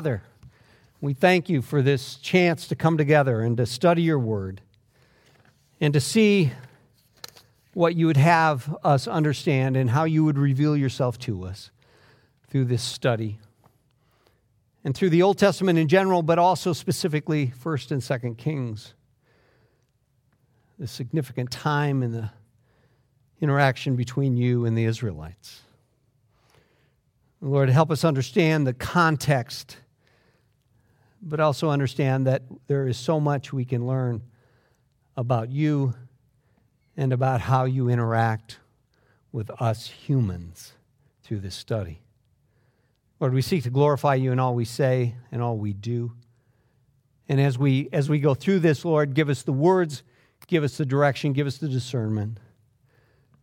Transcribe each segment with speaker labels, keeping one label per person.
Speaker 1: Father, we thank you for this chance to come together and to study your word and to see what you would have us understand and how you would reveal yourself to us through this study and through the Old Testament in general, but also specifically 1st and 2nd Kings. The significant time in the interaction between you and the Israelites. Lord, help us understand the context but also understand that there is so much we can learn about you and about how you interact with us humans through this study. Lord, we seek to glorify you in all we say and all we do. And as we as we go through this, Lord, give us the words, give us the direction, give us the discernment,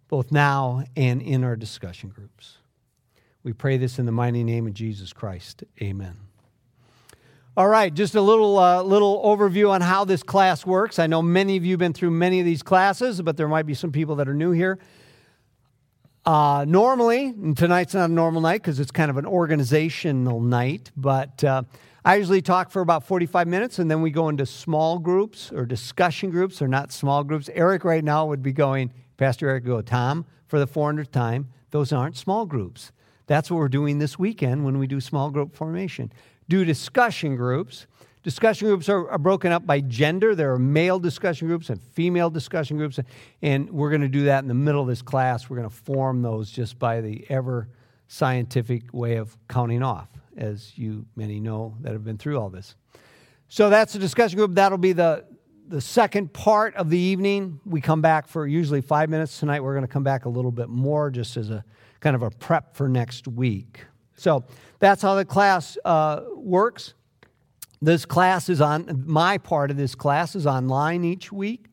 Speaker 1: both now and in our discussion groups. We pray this in the mighty name of Jesus Christ. Amen. All right, just a little uh, little overview on how this class works. I know many of you have been through many of these classes, but there might be some people that are new here. Uh, normally, tonight's not a normal night because it's kind of an organizational night, but uh, I usually talk for about 45 minutes and then we go into small groups or discussion groups or not small groups. Eric right now would be going, Pastor Eric, go, Tom, for the 400th time. Those aren't small groups. That's what we're doing this weekend when we do small group formation do discussion groups. Discussion groups are, are, broken up by gender. There are male discussion groups and female discussion groups, and we're going to do that in the middle of this class. We're going to form those just by the ever scientific way of counting off, as you many know that have been through all this. So that's the discussion group. That'll be the the second part of the evening. We come back for usually five minutes tonight. We're going to come back a little bit more, just as a kind of a prep for next week. So that's how the class uh, works. This class is on, my part of this class is online each week.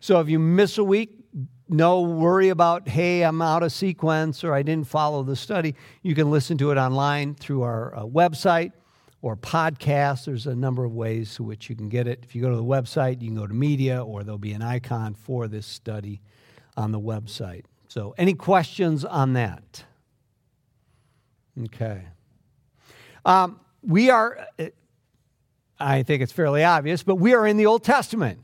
Speaker 1: So if you miss a week, no worry about, hey, I'm out of sequence or I didn't follow the study. You can listen to it online through our uh, website or podcast. There's a number of ways to which you can get it. If you go to the website, you can go to media or there'll be an icon for this study on the website. So, any questions on that? Okay. Um, we are, I think it's fairly obvious, but we are in the Old Testament.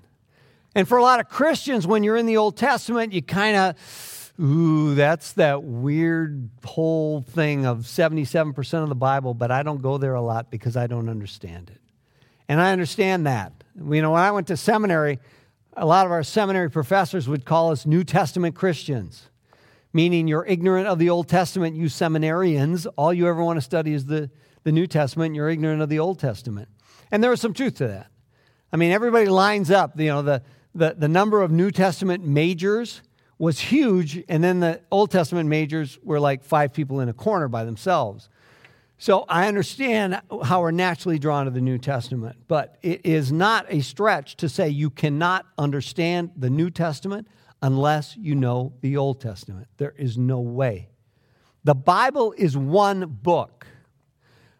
Speaker 1: And for a lot of Christians, when you're in the Old Testament, you kind of, ooh, that's that weird whole thing of 77% of the Bible, but I don't go there a lot because I don't understand it. And I understand that. You know, when I went to seminary, a lot of our seminary professors would call us New Testament Christians meaning you're ignorant of the Old Testament, you seminarians. All you ever want to study is the, the New Testament, you're ignorant of the Old Testament. And there is some truth to that. I mean, everybody lines up, you know, the, the, the number of New Testament majors was huge, and then the Old Testament majors were like five people in a corner by themselves. So I understand how we're naturally drawn to the New Testament, but it is not a stretch to say you cannot understand the New Testament unless you know the Old Testament. There is no way. The Bible is one book.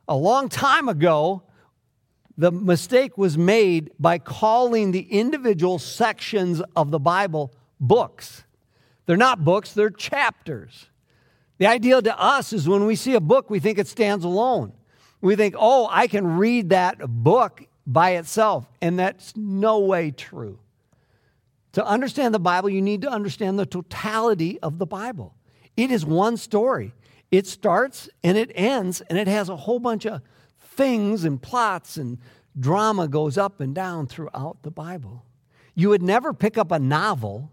Speaker 1: A long time ago, the mistake was made by calling the individual sections of the Bible books. They're not books, they're chapters. The idea to us is when we see a book, we think it stands alone. We think, oh, I can read that book by itself. And that's no way true. To understand the Bible, you need to understand the totality of the Bible. It is one story. It starts and it ends, and it has a whole bunch of things and plots and drama goes up and down throughout the Bible. You would never pick up a novel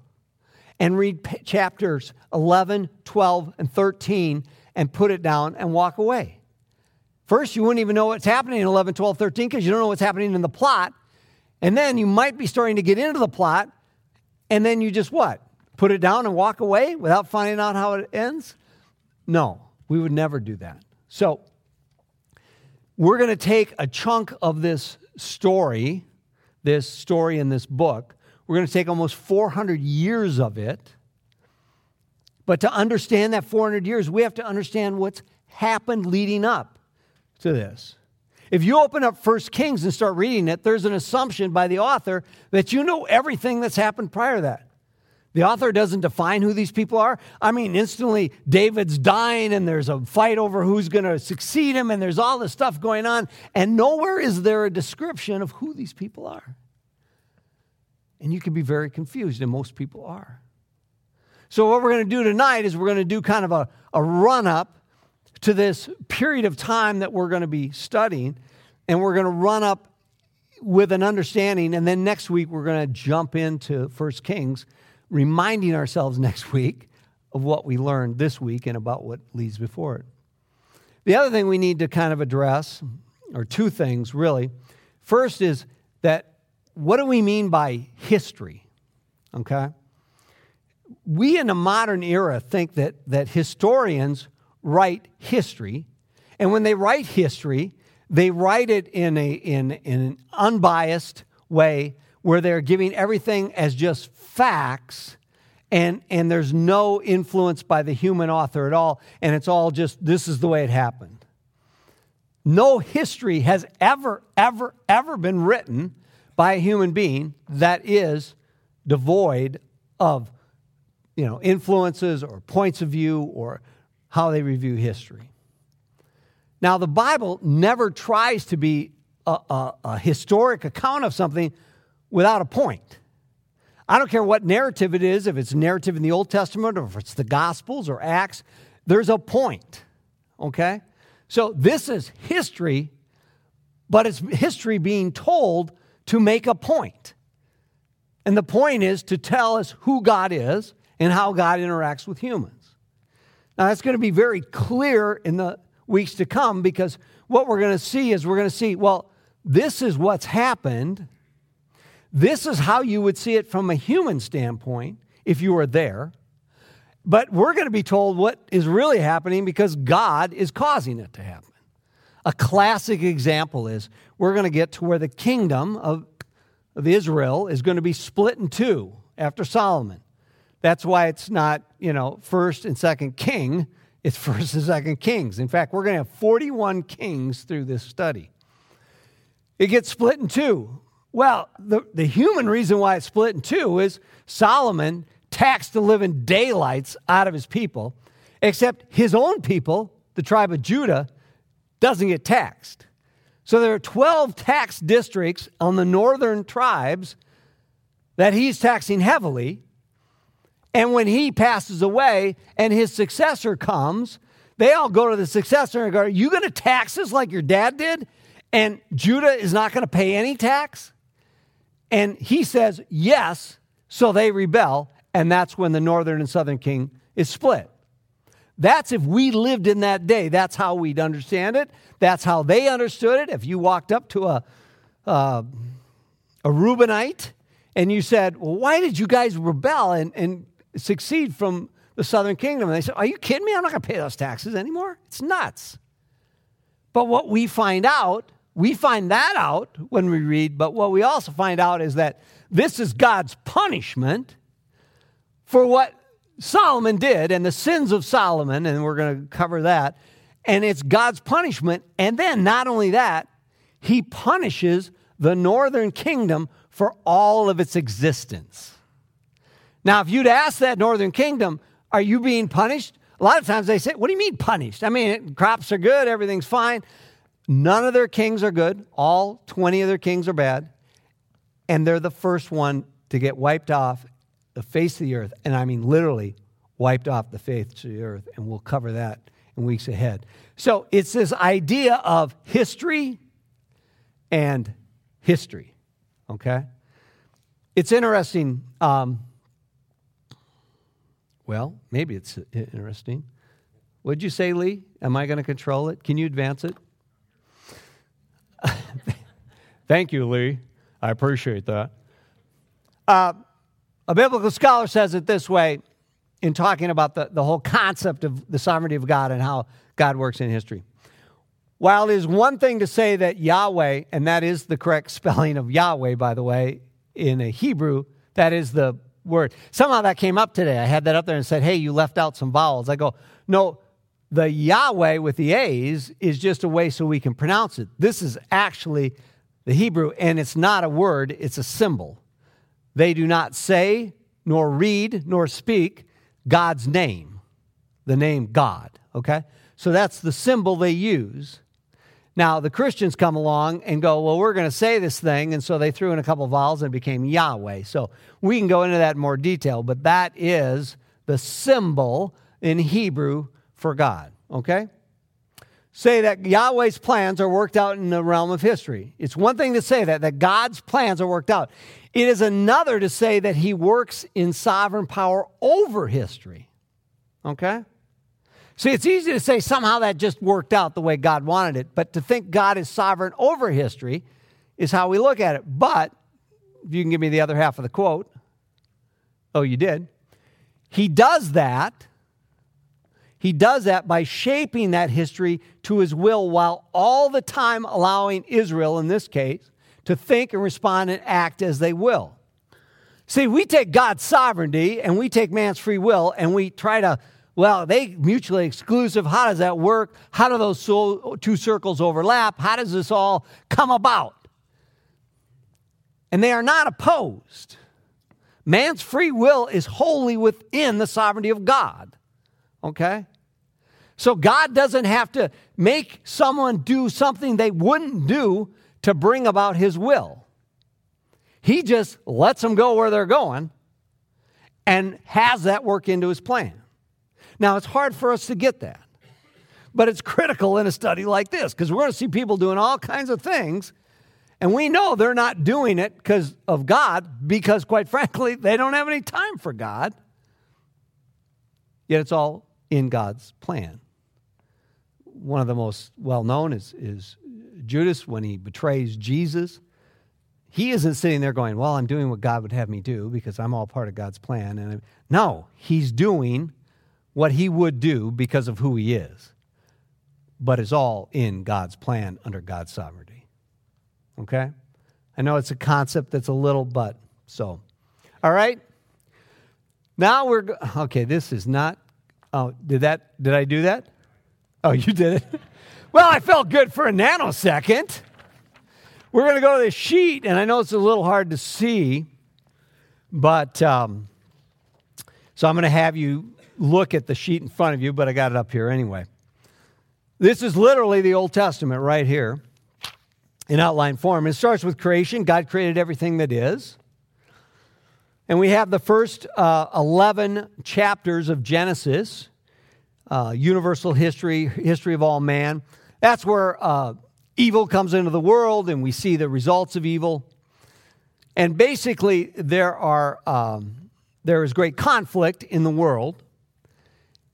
Speaker 1: and read p- chapters 11, 12, and 13 and put it down and walk away. First, you wouldn't even know what's happening in 11, 12, 13 because you don't know what's happening in the plot. And then you might be starting to get into the plot and then you just what? Put it down and walk away without finding out how it ends? No, we would never do that. So, we're going to take a chunk of this story, this story in this book. We're going to take almost 400 years of it. But to understand that 400 years, we have to understand what's happened leading up to this. If you open up First Kings and start reading it, there's an assumption by the author that you know everything that's happened prior to that. The author doesn't define who these people are. I mean, instantly, David's dying, and there's a fight over who's going to succeed him, and there's all this stuff going on, and nowhere is there a description of who these people are. And you can be very confused, and most people are. So, what we're going to do tonight is we're going to do kind of a, a run up to this period of time that we're going to be studying, and we're going to run up with an understanding, and then next week we're going to jump into First Kings reminding ourselves next week of what we learned this week and about what leads before it. The other thing we need to kind of address, or two things really. First is that what do we mean by history? Okay? We in the modern era think that, that historians write history, and when they write history, they write it in, a, in, in an unbiased way where they're giving everything as just facts and, and there's no influence by the human author at all, and it's all just this is the way it happened. No history has ever, ever, ever been written by a human being that is devoid of you know, influences or points of view or how they review history. Now, the Bible never tries to be a, a, a historic account of something without a point. I don't care what narrative it is, if it's narrative in the Old Testament or if it's the Gospels or Acts, there's a point. Okay? So this is history, but it's history being told to make a point. And the point is to tell us who God is and how God interacts with humans. Now, that's going to be very clear in the weeks to come because what we're going to see is we're going to see, well, this is what's happened this is how you would see it from a human standpoint if you were there. But we're going to be told what is really happening because God is causing it to happen. A classic example is we're going to get to where the kingdom of, of Israel is going to be split in two after Solomon. That's why it's not, you know, first and second king, it's first and second kings. In fact, we're going to have 41 kings through this study. It gets split in two. Well, the, the human reason why it's split in two is Solomon taxed the living daylights out of his people, except his own people, the tribe of Judah, doesn't get taxed. So there are 12 tax districts on the northern tribes that he's taxing heavily. And when he passes away and his successor comes, they all go to the successor and go, Are you going to tax us like your dad did? And Judah is not going to pay any tax? And he says yes, so they rebel, and that's when the northern and southern king is split. That's if we lived in that day. That's how we'd understand it. That's how they understood it. If you walked up to a, uh, a Reubenite and you said, Well, why did you guys rebel and, and succeed from the southern kingdom? And they said, Are you kidding me? I'm not going to pay those taxes anymore. It's nuts. But what we find out we find that out when we read, but what we also find out is that this is God's punishment for what Solomon did and the sins of Solomon, and we're going to cover that. And it's God's punishment. And then, not only that, he punishes the northern kingdom for all of its existence. Now, if you'd ask that northern kingdom, are you being punished? A lot of times they say, What do you mean punished? I mean, crops are good, everything's fine. None of their kings are good. All 20 of their kings are bad. And they're the first one to get wiped off the face of the earth. And I mean literally wiped off the face of the earth. And we'll cover that in weeks ahead. So it's this idea of history and history. Okay? It's interesting. Um, well, maybe it's interesting. What'd you say, Lee? Am I going to control it? Can you advance it? Thank you, Lee. I appreciate that. Uh, a biblical scholar says it this way in talking about the, the whole concept of the sovereignty of God and how God works in history. While it is one thing to say that Yahweh, and that is the correct spelling of Yahweh, by the way, in a Hebrew, that is the word. Somehow that came up today. I had that up there and said, hey, you left out some vowels. I go, no, the Yahweh with the A's is just a way so we can pronounce it. This is actually the Hebrew, and it's not a word, it's a symbol. They do not say nor read, nor speak God's name, the name God. Okay? So that's the symbol they use. Now, the Christians come along and go, well, we're going to say this thing. And so they threw in a couple vowels and became Yahweh. So we can go into that in more detail, but that is the symbol in Hebrew for God. Okay? Say that Yahweh's plans are worked out in the realm of history. It's one thing to say that, that God's plans are worked out. It is another to say that he works in sovereign power over history. Okay? See, it's easy to say somehow that just worked out the way God wanted it, but to think God is sovereign over history is how we look at it. But if you can give me the other half of the quote, oh, you did. He does that. He does that by shaping that history to his will while all the time allowing Israel, in this case, to think and respond and act as they will. See, we take God's sovereignty and we take man's free will and we try to well, they mutually exclusive. How does that work? How do those two circles overlap? How does this all come about? And they are not opposed. Man's free will is wholly within the sovereignty of God. Okay? So God doesn't have to make someone do something they wouldn't do to bring about his will. He just lets them go where they're going and has that work into his plan. Now, it's hard for us to get that, but it's critical in a study like this because we're going to see people doing all kinds of things, and we know they're not doing it because of God, because quite frankly, they don't have any time for God. Yet it's all in God's plan. One of the most well known is, is Judas when he betrays Jesus. He isn't sitting there going, Well, I'm doing what God would have me do because I'm all part of God's plan. And no, he's doing what he would do because of who he is, but it's all in God's plan under God's sovereignty. Okay? I know it's a concept that's a little, but so. All right? Now we're, okay, this is not, oh, did that, did I do that? Oh, you did it? well, I felt good for a nanosecond. We're going to go to the sheet, and I know it's a little hard to see, but um, so I'm going to have you look at the sheet in front of you, but I got it up here anyway. This is literally the Old Testament right here in outline form. It starts with creation. God created everything that is. And we have the first uh, 11 chapters of Genesis, uh, universal history, history of all man. That's where uh, evil comes into the world and we see the results of evil. And basically, there, are, um, there is great conflict in the world.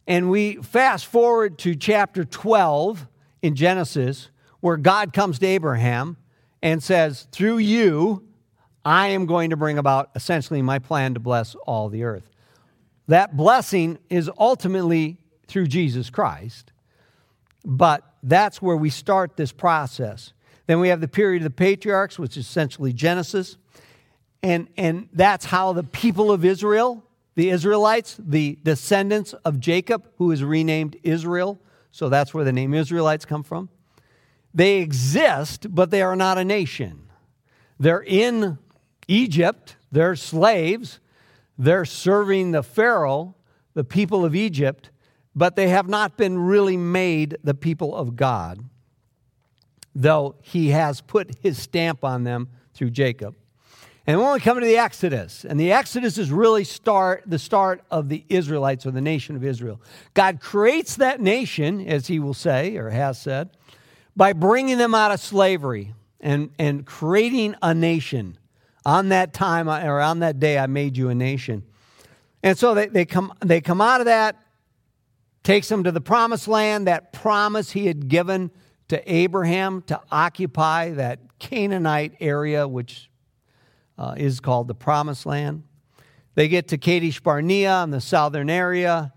Speaker 1: And we fast forward to chapter 12 in Genesis, where God comes to Abraham and says, Through you, I am going to bring about essentially my plan to bless all the earth. That blessing is ultimately through Jesus Christ, but that's where we start this process. Then we have the period of the patriarchs, which is essentially Genesis. And, and that's how the people of Israel the Israelites, the descendants of Jacob, who is renamed Israel, so that's where the name Israelites come from. They exist, but they are not a nation. They're in Egypt, they're slaves, they're serving the Pharaoh, the people of Egypt, but they have not been really made the people of God, though he has put his stamp on them through Jacob. And when we come to the Exodus, and the Exodus is really start the start of the Israelites or the nation of Israel. God creates that nation, as he will say or has said, by bringing them out of slavery and, and creating a nation. On that time or on that day, I made you a nation. And so they, they, come, they come out of that, takes them to the promised land, that promise he had given to Abraham to occupy that Canaanite area, which uh, is called the Promised Land. They get to Kadesh Barnea in the southern area.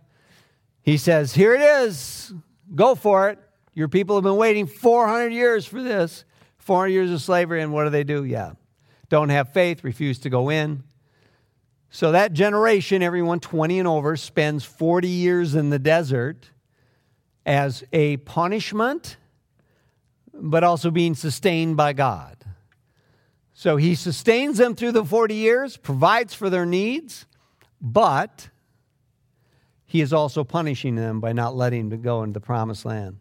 Speaker 1: He says, Here it is. Go for it. Your people have been waiting 400 years for this. 400 years of slavery, and what do they do? Yeah. Don't have faith, refuse to go in. So that generation, everyone 20 and over, spends 40 years in the desert as a punishment, but also being sustained by God. So he sustains them through the 40 years, provides for their needs, but he is also punishing them by not letting them go into the promised land.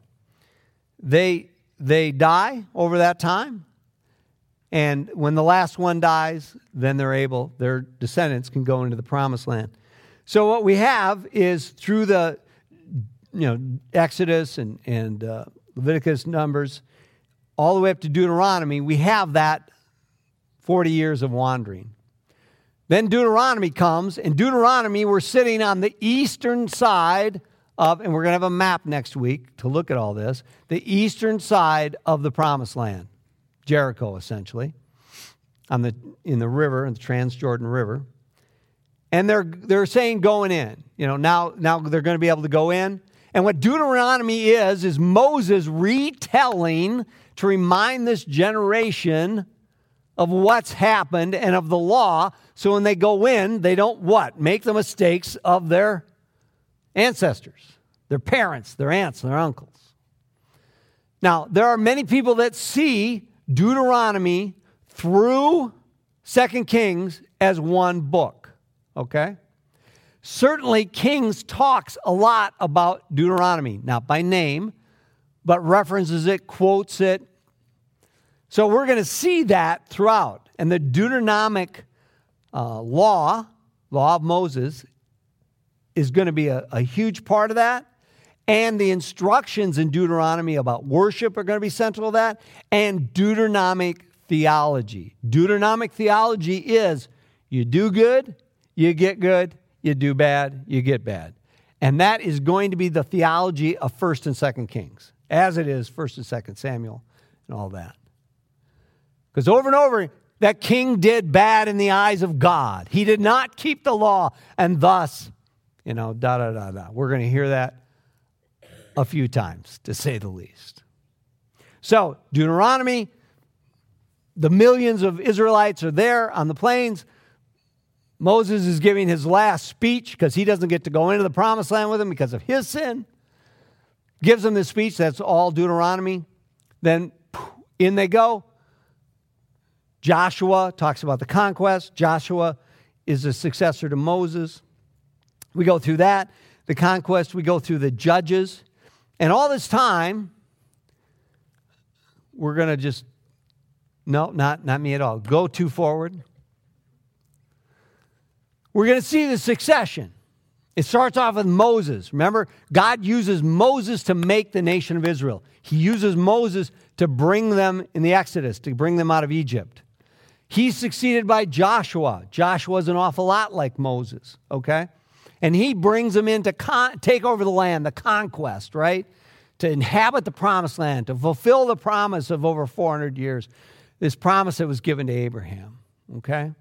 Speaker 1: They, they die over that time, and when the last one dies, then they're able, their descendants can go into the promised land. So what we have is through the you know Exodus and, and uh, Leviticus, Numbers, all the way up to Deuteronomy, we have that 40 years of wandering. Then Deuteronomy comes, and Deuteronomy, we're sitting on the eastern side of, and we're going to have a map next week to look at all this, the eastern side of the promised land, Jericho essentially, on the, in the river, in the Transjordan River. And they're, they're saying going in. You know, now, now they're going to be able to go in. And what Deuteronomy is, is Moses retelling to remind this generation of what's happened and of the law. So when they go in, they don't what? Make the mistakes of their ancestors, their parents, their aunts, their uncles. Now, there are many people that see Deuteronomy through Second Kings as one book, okay? Certainly, Kings talks a lot about Deuteronomy, not by name, but references it, quotes it. So we're going to see that throughout. And the Deuteronomic uh, law, law of Moses, is going to be a, a huge part of that. And the instructions in Deuteronomy about worship are going to be central to that. And Deuteronomic theology. Deuteronomic theology is you do good, you get good, you do bad, you get bad. And that is going to be the theology of 1st and 2nd Kings, as it is 1st and 2nd Samuel and all that. Because over and over, that king did bad in the eyes of God. He did not keep the law, and thus you know, da da da da. We're going to hear that a few times, to say the least. So, Deuteronomy, the millions of Israelites are there on the plains. Moses is giving his last speech because he doesn't get to go into the promised land with them because of his sin. Gives them this speech, that's all Deuteronomy. Then in they go. Joshua talks about the conquest. Joshua is the successor to Moses. We go through that, the conquest, we go through the judges. And all this time, we're going to just, no, not, not me at all. Go too forward. We're going to see the succession. It starts off with Moses. Remember, God uses Moses to make the nation of Israel. He uses Moses to bring them in the Exodus, to bring them out of Egypt. He's succeeded by Joshua. Joshua's an awful lot like Moses, okay? and he brings them in to con- take over the land, the conquest, right? To inhabit the promised land, to fulfill the promise of over 400 years, this promise that was given to Abraham, okay?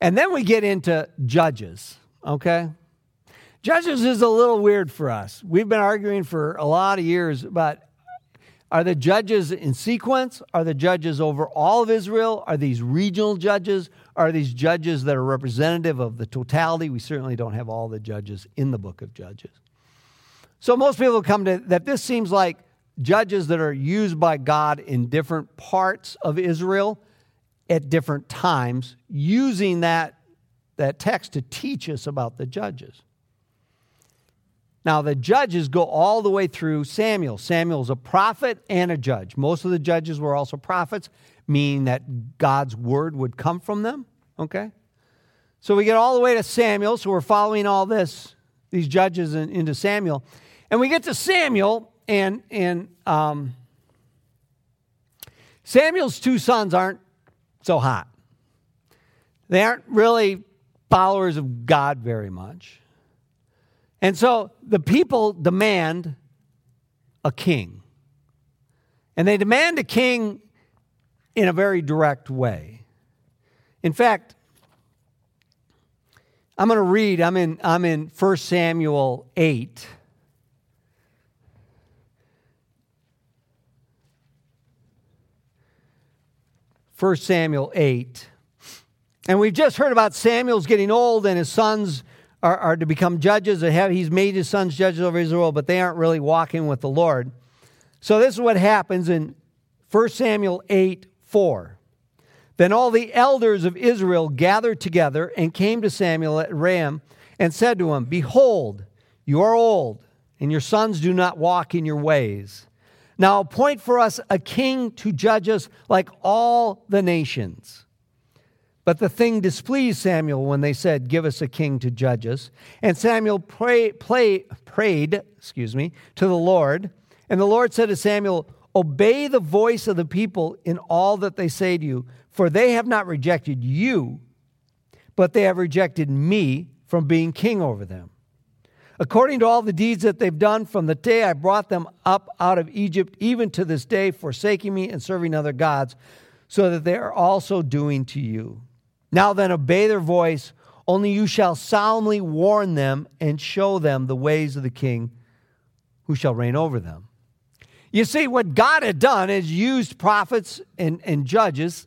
Speaker 1: And then we get into Judges, okay? Judges is a little weird for us. We've been arguing for a lot of years about are the judges in sequence? Are the judges over all of Israel? Are these regional judges? Are these judges that are representative of the totality? We certainly don't have all the judges in the book of Judges. So most people come to that this seems like judges that are used by God in different parts of Israel at different times, using that, that text to teach us about the judges. Now, the judges go all the way through Samuel. Samuel's a prophet and a judge. Most of the judges were also prophets, meaning that God's word would come from them. Okay? So we get all the way to Samuel. So we're following all this, these judges in, into Samuel. And we get to Samuel, and, and um, Samuel's two sons aren't so hot. They aren't really followers of God very much. And so the people demand a king. And they demand a king in a very direct way. In fact, I'm going to read, I'm in, I'm in 1 Samuel 8. First Samuel 8. And we've just heard about Samuel's getting old and his sons are, are to become judges. Have, he's made his sons judges over Israel, but they aren't really walking with the Lord. So this is what happens in 1 Samuel 8 4. Then all the elders of Israel gathered together and came to Samuel at Ram and said to him, Behold, you are old, and your sons do not walk in your ways. Now appoint for us a king to judge us like all the nations. But the thing displeased Samuel when they said, Give us a king to judge us. And Samuel pray, prayed excuse me, to the Lord. And the Lord said to Samuel, Obey the voice of the people in all that they say to you, for they have not rejected you, but they have rejected me from being king over them. According to all the deeds that they've done from the day I brought them up out of Egypt, even to this day, forsaking me and serving other gods, so that they are also doing to you. Now then, obey their voice, only you shall solemnly warn them and show them the ways of the king who shall reign over them. You see, what God had done is used prophets and, and judges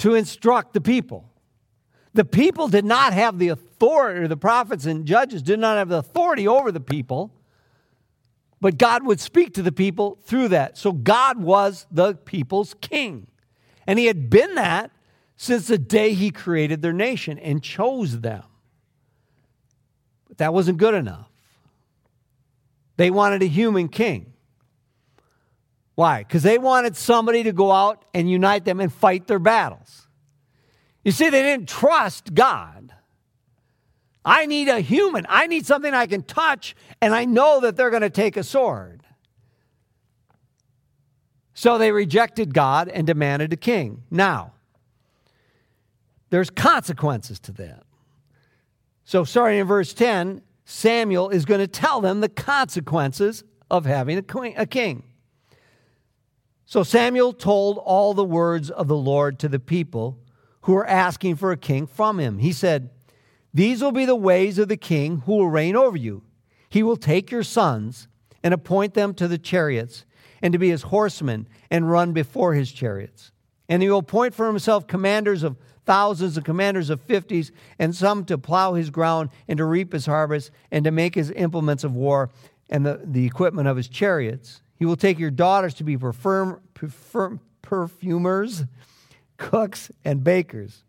Speaker 1: to instruct the people. The people did not have the authority, or the prophets and judges did not have the authority over the people, but God would speak to the people through that. So God was the people's king. And he had been that since the day he created their nation and chose them. But that wasn't good enough. They wanted a human king. Why? Because they wanted somebody to go out and unite them and fight their battles. You see, they didn't trust God. I need a human. I need something I can touch, and I know that they're going to take a sword. So they rejected God and demanded a king. Now, there's consequences to that. So, starting in verse 10, Samuel is going to tell them the consequences of having a, queen, a king. So Samuel told all the words of the Lord to the people who were asking for a king from him. He said, These will be the ways of the king who will reign over you. He will take your sons and appoint them to the chariots and to be his horsemen and run before his chariots. And he will appoint for himself commanders of thousands and commanders of fifties, and some to plow his ground and to reap his harvest and to make his implements of war and the, the equipment of his chariots. He will take your daughters to be perform, perform, perfumers, cooks, and bakers.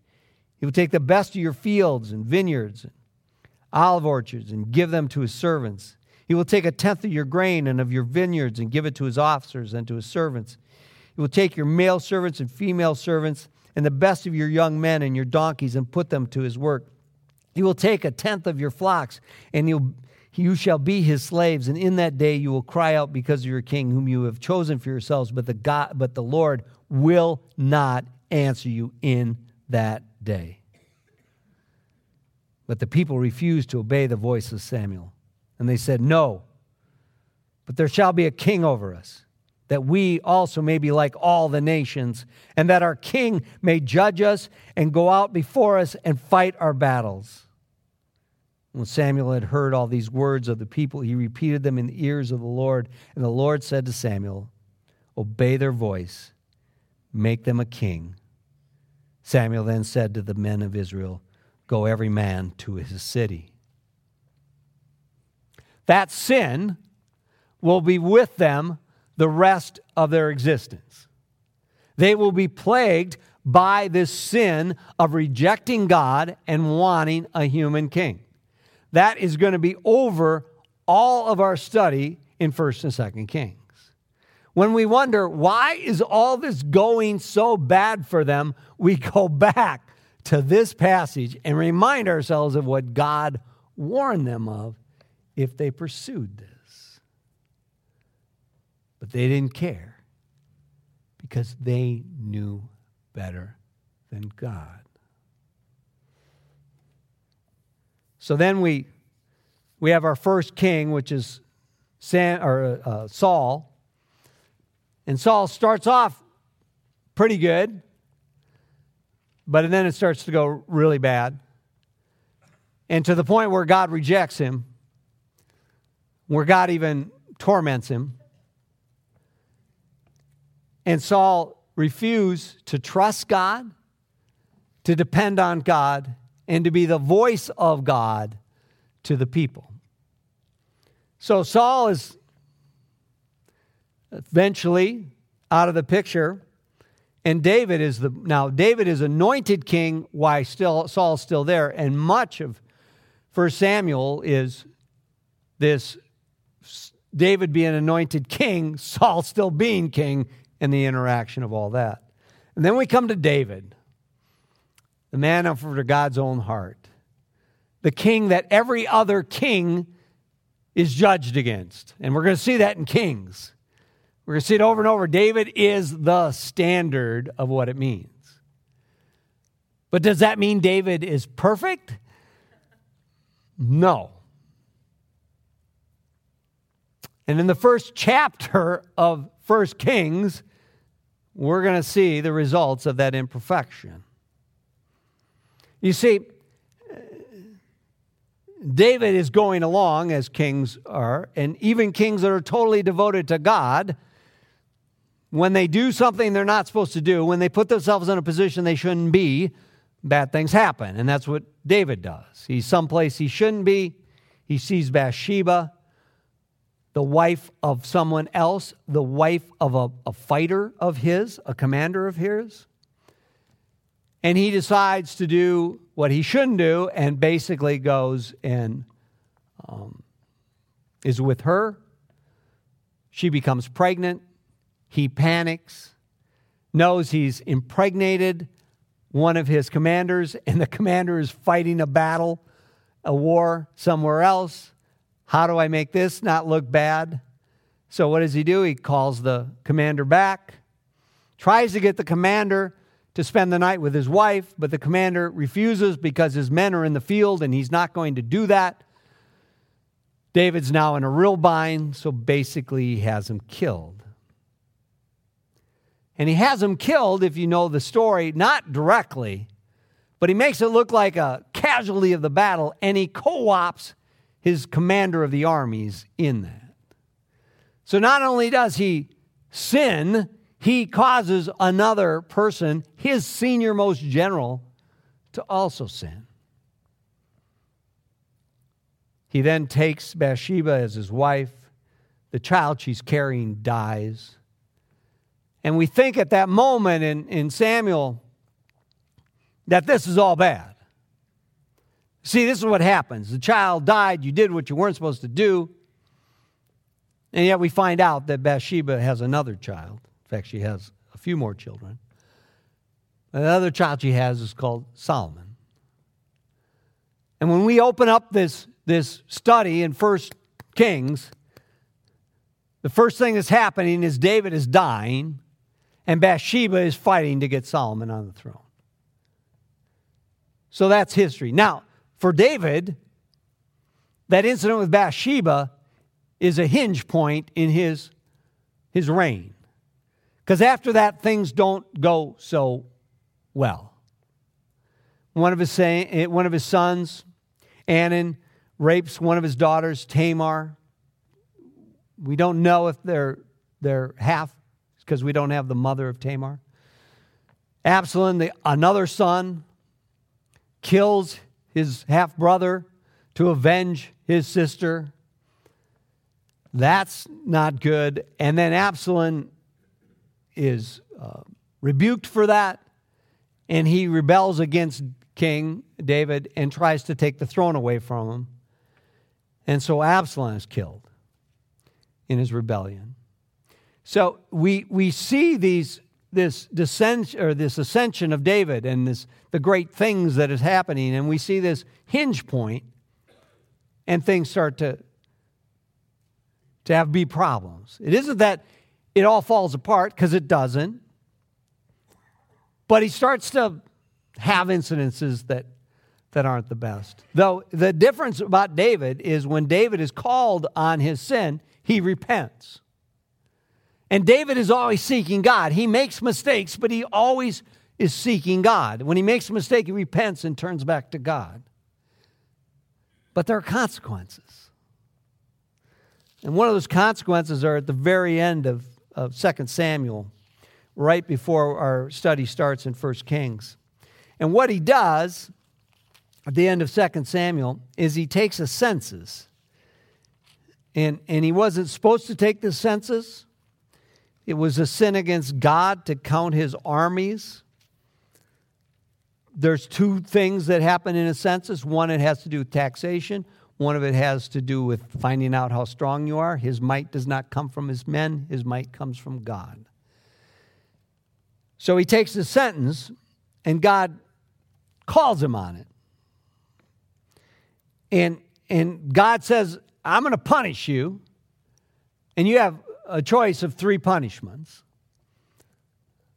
Speaker 1: He will take the best of your fields and vineyards, and olive orchards, and give them to his servants. He will take a tenth of your grain and of your vineyards and give it to his officers and to his servants. He will take your male servants and female servants and the best of your young men and your donkeys and put them to his work. He will take a tenth of your flocks, and you you shall be his slaves. And in that day you will cry out because of your king, whom you have chosen for yourselves. But the God, but the Lord will not answer you in that day. But the people refused to obey the voice of Samuel, and they said, "No, but there shall be a king over us." That we also may be like all the nations, and that our King may judge us and go out before us and fight our battles. When Samuel had heard all these words of the people, he repeated them in the ears of the Lord. And the Lord said to Samuel, Obey their voice, make them a king. Samuel then said to the men of Israel, Go every man to his city. That sin will be with them the rest of their existence. They will be plagued by this sin of rejecting God and wanting a human king. That is going to be over all of our study in 1st and 2nd Kings. When we wonder why is all this going so bad for them, we go back to this passage and remind ourselves of what God warned them of if they pursued this. But they didn't care because they knew better than God. So then we, we have our first king, which is Sam, or, uh, Saul. And Saul starts off pretty good, but then it starts to go really bad. And to the point where God rejects him, where God even torments him. And Saul refused to trust God, to depend on God, and to be the voice of God to the people. So Saul is eventually out of the picture, And David is the now David is anointed king why still Saul's still there, and much of First Samuel is this David being anointed king, Saul still being king, and the interaction of all that. And then we come to David, the man after God's own heart, the king that every other king is judged against. And we're going to see that in Kings. We're going to see it over and over. David is the standard of what it means. But does that mean David is perfect? No. And in the first chapter of First Kings, we're going to see the results of that imperfection. You see, David is going along as kings are, and even kings that are totally devoted to God, when they do something they're not supposed to do, when they put themselves in a position they shouldn't be, bad things happen. And that's what David does. He's someplace he shouldn't be. He sees Bathsheba, the wife of someone else, the wife of a, a fighter of his, a commander of his. And he decides to do what he shouldn't do and basically goes and um, is with her. She becomes pregnant. He panics, knows he's impregnated one of his commanders, and the commander is fighting a battle, a war somewhere else. How do I make this not look bad? So, what does he do? He calls the commander back, tries to get the commander to spend the night with his wife, but the commander refuses because his men are in the field and he's not going to do that. David's now in a real bind, so basically he has him killed. And he has him killed, if you know the story, not directly, but he makes it look like a casualty of the battle, and he co ops his commander of the armies in that. So not only does he sin, he causes another person, his senior most general, to also sin. He then takes Bathsheba as his wife. The child she's carrying dies. And we think at that moment in, in Samuel that this is all bad. See, this is what happens. The child died, you did what you weren't supposed to do. And yet we find out that Bathsheba has another child In fact, she has a few more children. Another child she has is called Solomon. And when we open up this, this study in First Kings, the first thing that's happening is David is dying, and Bathsheba is fighting to get Solomon on the throne. So that's history. Now, for David, that incident with Bathsheba is a hinge point in his, his reign. Because after that, things don't go so well. One of his, say, eh, one of his sons, Amnon, rapes one of his daughters, Tamar. We don't know if they're, they're half, because we don't have the mother of Tamar. Absalom, the, another son, kills his half brother to avenge his sister. That's not good. And then Absalom is uh, rebuked for that, and he rebels against King David and tries to take the throne away from him. And so Absalom is killed in his rebellion. So we, we see these, this descent or this ascension of David and this, the great things that is happening, and we see this hinge point, and things start to, to have be problems. It isn't that it all falls apart because it doesn't. But he starts to have incidences that, that aren't the best. Though the difference about David is when David is called on his sin, he repents. And David is always seeking God. He makes mistakes, but he always is seeking God. When he makes a mistake, he repents and turns back to God. But there are consequences. And one of those consequences are at the very end of of 2 Samuel, right before our study starts in 1 Kings. And what he does at the end of 2 Samuel is he takes a census. And, and he wasn't supposed to take the census, It was a sin against God to count his armies. There's two things that happen in a census. One, it has to do with taxation. One of it has to do with finding out how strong you are. His might does not come from his men, his might comes from God. So he takes the sentence, and God calls him on it. And, and God says, I'm going to punish you. And you have a choice of three punishments.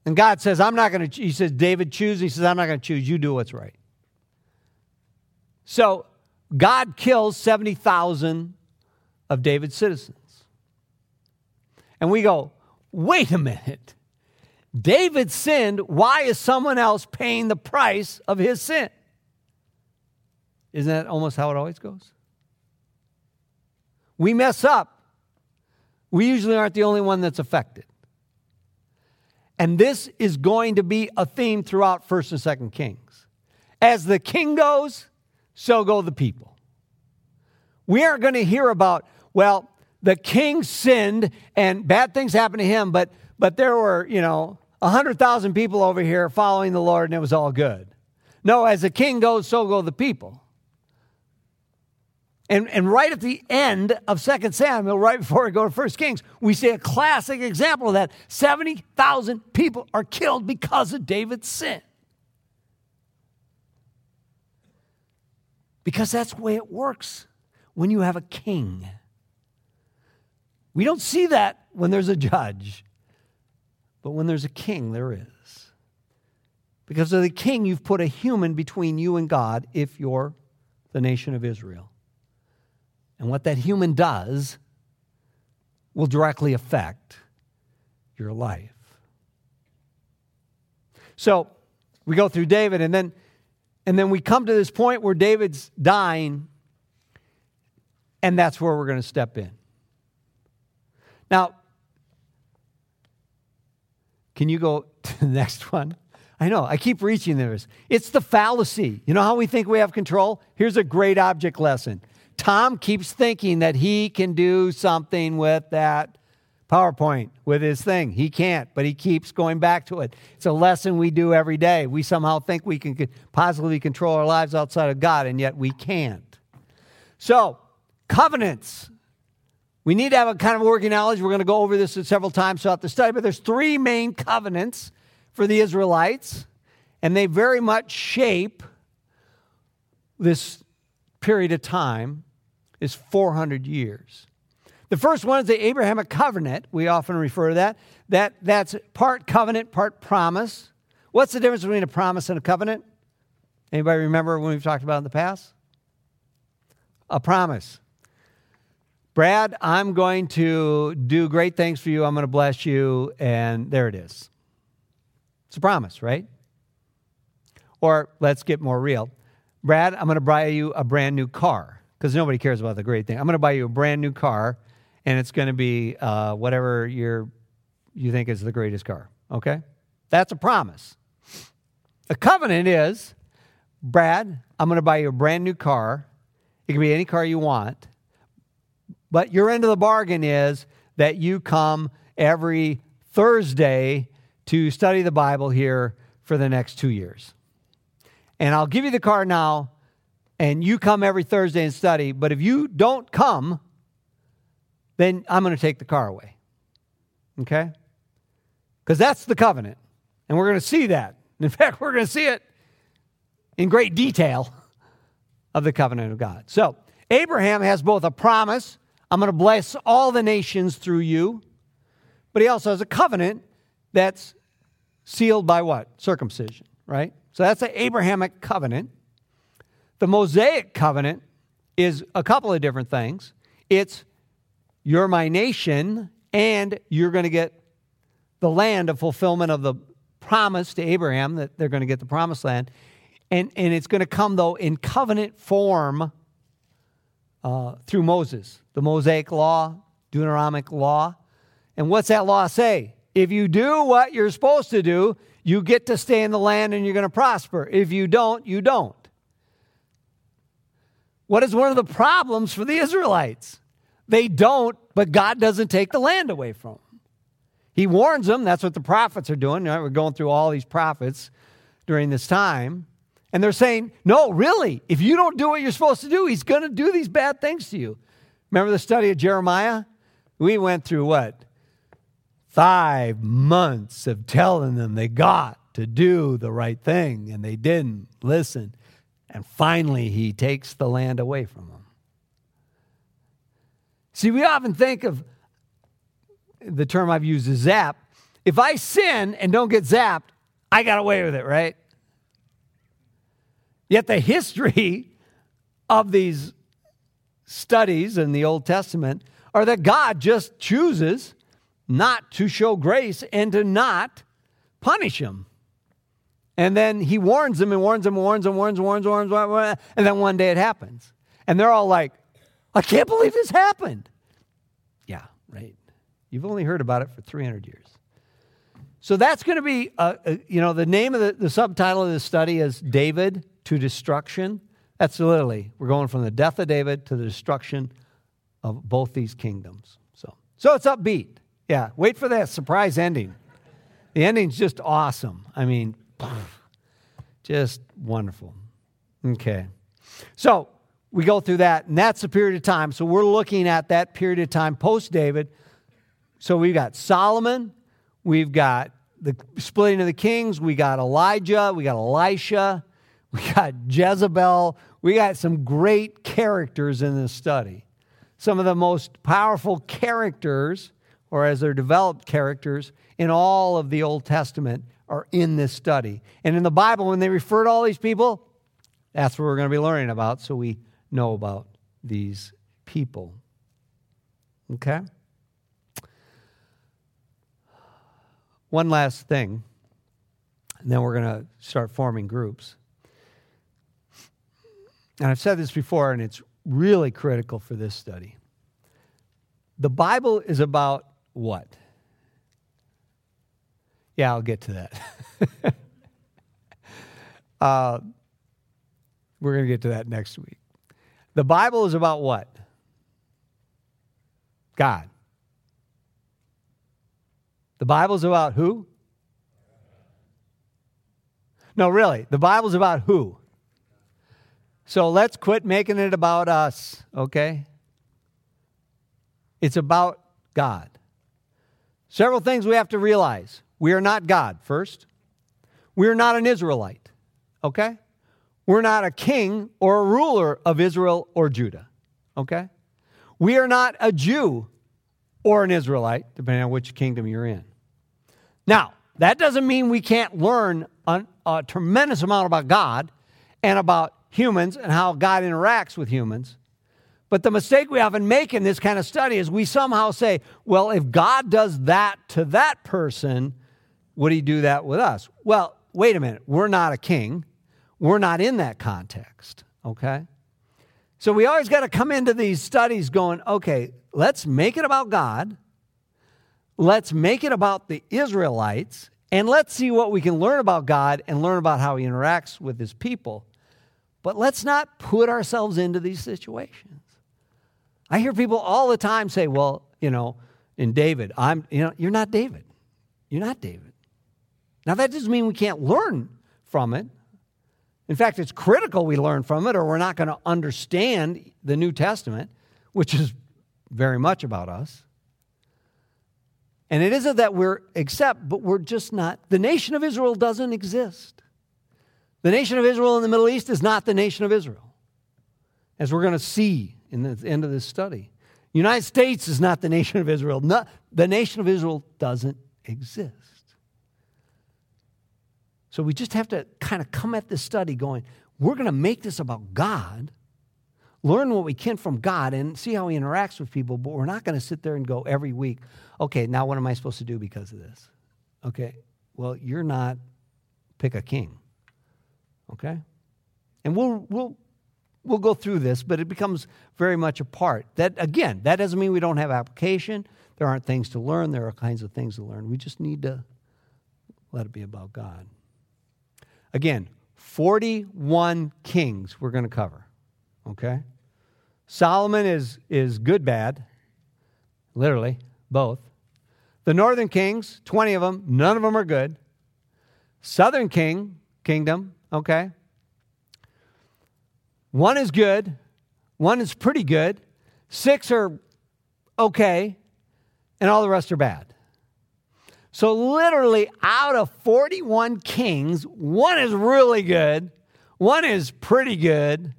Speaker 1: And God says, I'm not going to, he says, David, choose. He says, I'm not going to choose. You do what's right. So God kills 70,000 of David's citizens. And we go, wait a minute. David sinned. Why is someone else paying the price of his sin? Isn't that almost how it always goes? We mess up. We usually aren't the only one that's affected. And this is going to be a theme throughout 1st and 2nd Kings. As the king goes, so go the people. We aren't going to hear about, well, the king sinned and bad things happened to him, but, but there were, you know, 100,000 people over here following the Lord and it was all good. No, as the king goes, so go the people. And, and right at the end of 2 Samuel, right before we go to 1 Kings, we see a classic example of that. 70,000 people are killed because of David's sin. Because that's the way it works when you have a king. We don't see that when there's a judge, but when there's a king, there is. Because of the king, you've put a human between you and God if you're the nation of Israel. And what that human does will directly affect your life. So we go through David, and then, and then we come to this point where David's dying, and that's where we're going to step in. Now, can you go to the next one? I know, I keep reaching there. It's the fallacy. You know how we think we have control? Here's a great object lesson. Tom keeps thinking that he can do something with that PowerPoint, with his thing. He can't, but he keeps going back to it. It's a lesson we do every day. We somehow think we can positively control our lives outside of God, and yet we can't. So, covenants. We need to have a kind of working knowledge. We're going to go over this several times throughout the study, but there's three main covenants for the Israelites, and they very much shape this period of time is 400 years. The first one is the Abrahamic covenant. We often refer to that. that. That's part covenant, part promise. What's the difference between a promise and a covenant? Anybody remember when we've talked about in the past? A promise. Brad, I'm going to do great things for you. I'm going to bless you. And there it is. It's a promise, right? Or let's get more real. Brad, I'm going to buy you a brand new car because nobody cares about the great thing. I'm going to buy you a brand new car, and it's going to be uh, whatever you you think is the greatest car. Okay? That's a promise. A covenant is, Brad, I'm going to buy you a brand new car. It can be any car you want. But your end of the bargain is that you come every Thursday to study the Bible here for the next two years. And I'll give you the car now, and you come every Thursday and study, but if you don't come, then I'm going to take the car away. Okay? Because that's the covenant. And we're going to see that. In fact, we're going to see it in great detail of the covenant of God. So, Abraham has both a promise I'm going to bless all the nations through you, but he also has a covenant that's sealed by what? Circumcision, right? So that's the Abrahamic covenant. The Mosaic covenant is a couple of different things. It's you're my nation, and you're going to get the land of fulfillment of the promise to Abraham that they're going to get the promised land. And, and it's going to come, though, in covenant form uh, through Moses, the Mosaic law, Deuteronomic law. And what's that law say? If you do what you're supposed to do, you get to stay in the land and you're going to prosper. If you don't, you don't. What is one of the problems for the Israelites? They don't, but God doesn't take the land away from them. He warns them. That's what the prophets are doing. Right? We're going through all these prophets during this time. And they're saying, no, really, if you don't do what you're supposed to do, he's going to do these bad things to you. Remember the study of Jeremiah? We went through what? Five months of telling them they got to do the right thing, and they didn't listen. And finally, he takes the land away from them. See, we often think of the term I've used is zap. If I sin and don't get zapped, I got away with it, right? Yet the history of these studies in the Old Testament are that God just chooses not to show grace and to not punish them. And then he warns them and warns them and warns them, warns, warns, warns, warns, and then one day it happens. And they're all like, I can't believe this happened. Yeah, right. You've only heard about it for 300 years. So that's going to be, uh, uh, you know, the name of the, the subtitle of this study is David to Destruction. That's literally, we're going from the death of David to the destruction of both these kingdoms. So, so it's upbeat. Yeah, wait for that surprise ending. The ending's just awesome. I mean, just wonderful. Okay. So we go through that, and that's a period of time. So we're looking at that period of time post David. So we've got Solomon, we've got the splitting of the kings, we got Elijah, we got Elisha, we got Jezebel, we got some great characters in this study. Some of the most powerful characters, or as they're developed characters, in all of the Old Testament are in this study. And in the Bible, when they refer to all these people, that's what we're going to be learning about so we know about these people. Okay? One last thing, and then we're going to start forming groups. And I've said this before, and it's really critical for this study. The Bible is about what? Yeah, I'll get to that. uh, we're going to get to that next week. The Bible is about what? God. The Bible's about who? No, really. The Bible's about who? So let's quit making it about us, okay? It's about God. Several things we have to realize. We are not God, first. We are not an Israelite, okay? We're not a king or a ruler of Israel or Judah, okay? We are not a Jew or an Israelite, depending on which kingdom you're in. Now, that doesn't mean we can't learn a, tremendous amount about God and about humans and how God interacts with humans. But the mistake we often make in this kind of study is we somehow say, well, if God does that to that person, would he do that with us? Well, wait a minute. We're not a king. We're not in that context, okay? So we always got to come into these studies going, okay, let's make it about God. Let's make it about the Israelites. And let's see what we can learn about God and learn about how he interacts with his people. But let's not put ourselves into these situations. I hear people all the time say, well, you know, in David, I'm, you know, you're not David. You're not David. Now, that doesn't mean we can't learn from it. In fact, it's critical we learn from it, or we're not going to understand the New Testament, which is very much about us. And it isn't that we're except, but we're just not. The nation of Israel doesn't exist. The nation of Israel in the Middle East is not the nation of Israel, as we're going to see in the end of this study. The United States is not the nation of Israel. No, the nation of Israel doesn't exist. So we just have to kind of come at this study going, we're going to make this about God, learn what we can from God, and see how He interacts with people, but we're not going to sit there and go every week, okay, now what am I supposed to do because of this? Okay, well, you're not, pick a king. Okay? And we'll, we'll, we'll go through this, but it becomes very much a part. That, again, that doesn't mean we don't have application. There aren't things to learn, there are kinds of things to learn. We just need to let it be about God. Again, 41 kings we're going to cover. Okay? Solomon is, is good, bad, literally, both. The northern kings, 20 of them, none of them are good. Southern king, kingdom, okay. One is good, one is pretty good, six are okay, and all the rest are bad. So, literally, out of 41 kings, one is really good, one is pretty good.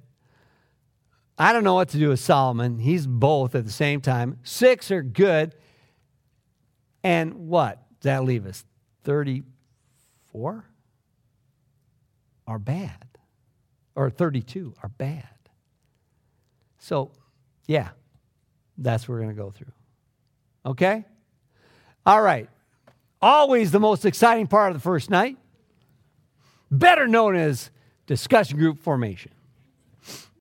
Speaker 1: I don't know what to do with Solomon. He's both at the same time. Six are good. And what? That leave us? 34 are bad. Or 32 are bad. So, yeah, that's what we're going to go through. Okay? All right. Always the most exciting part of the first night, better known as discussion group formation.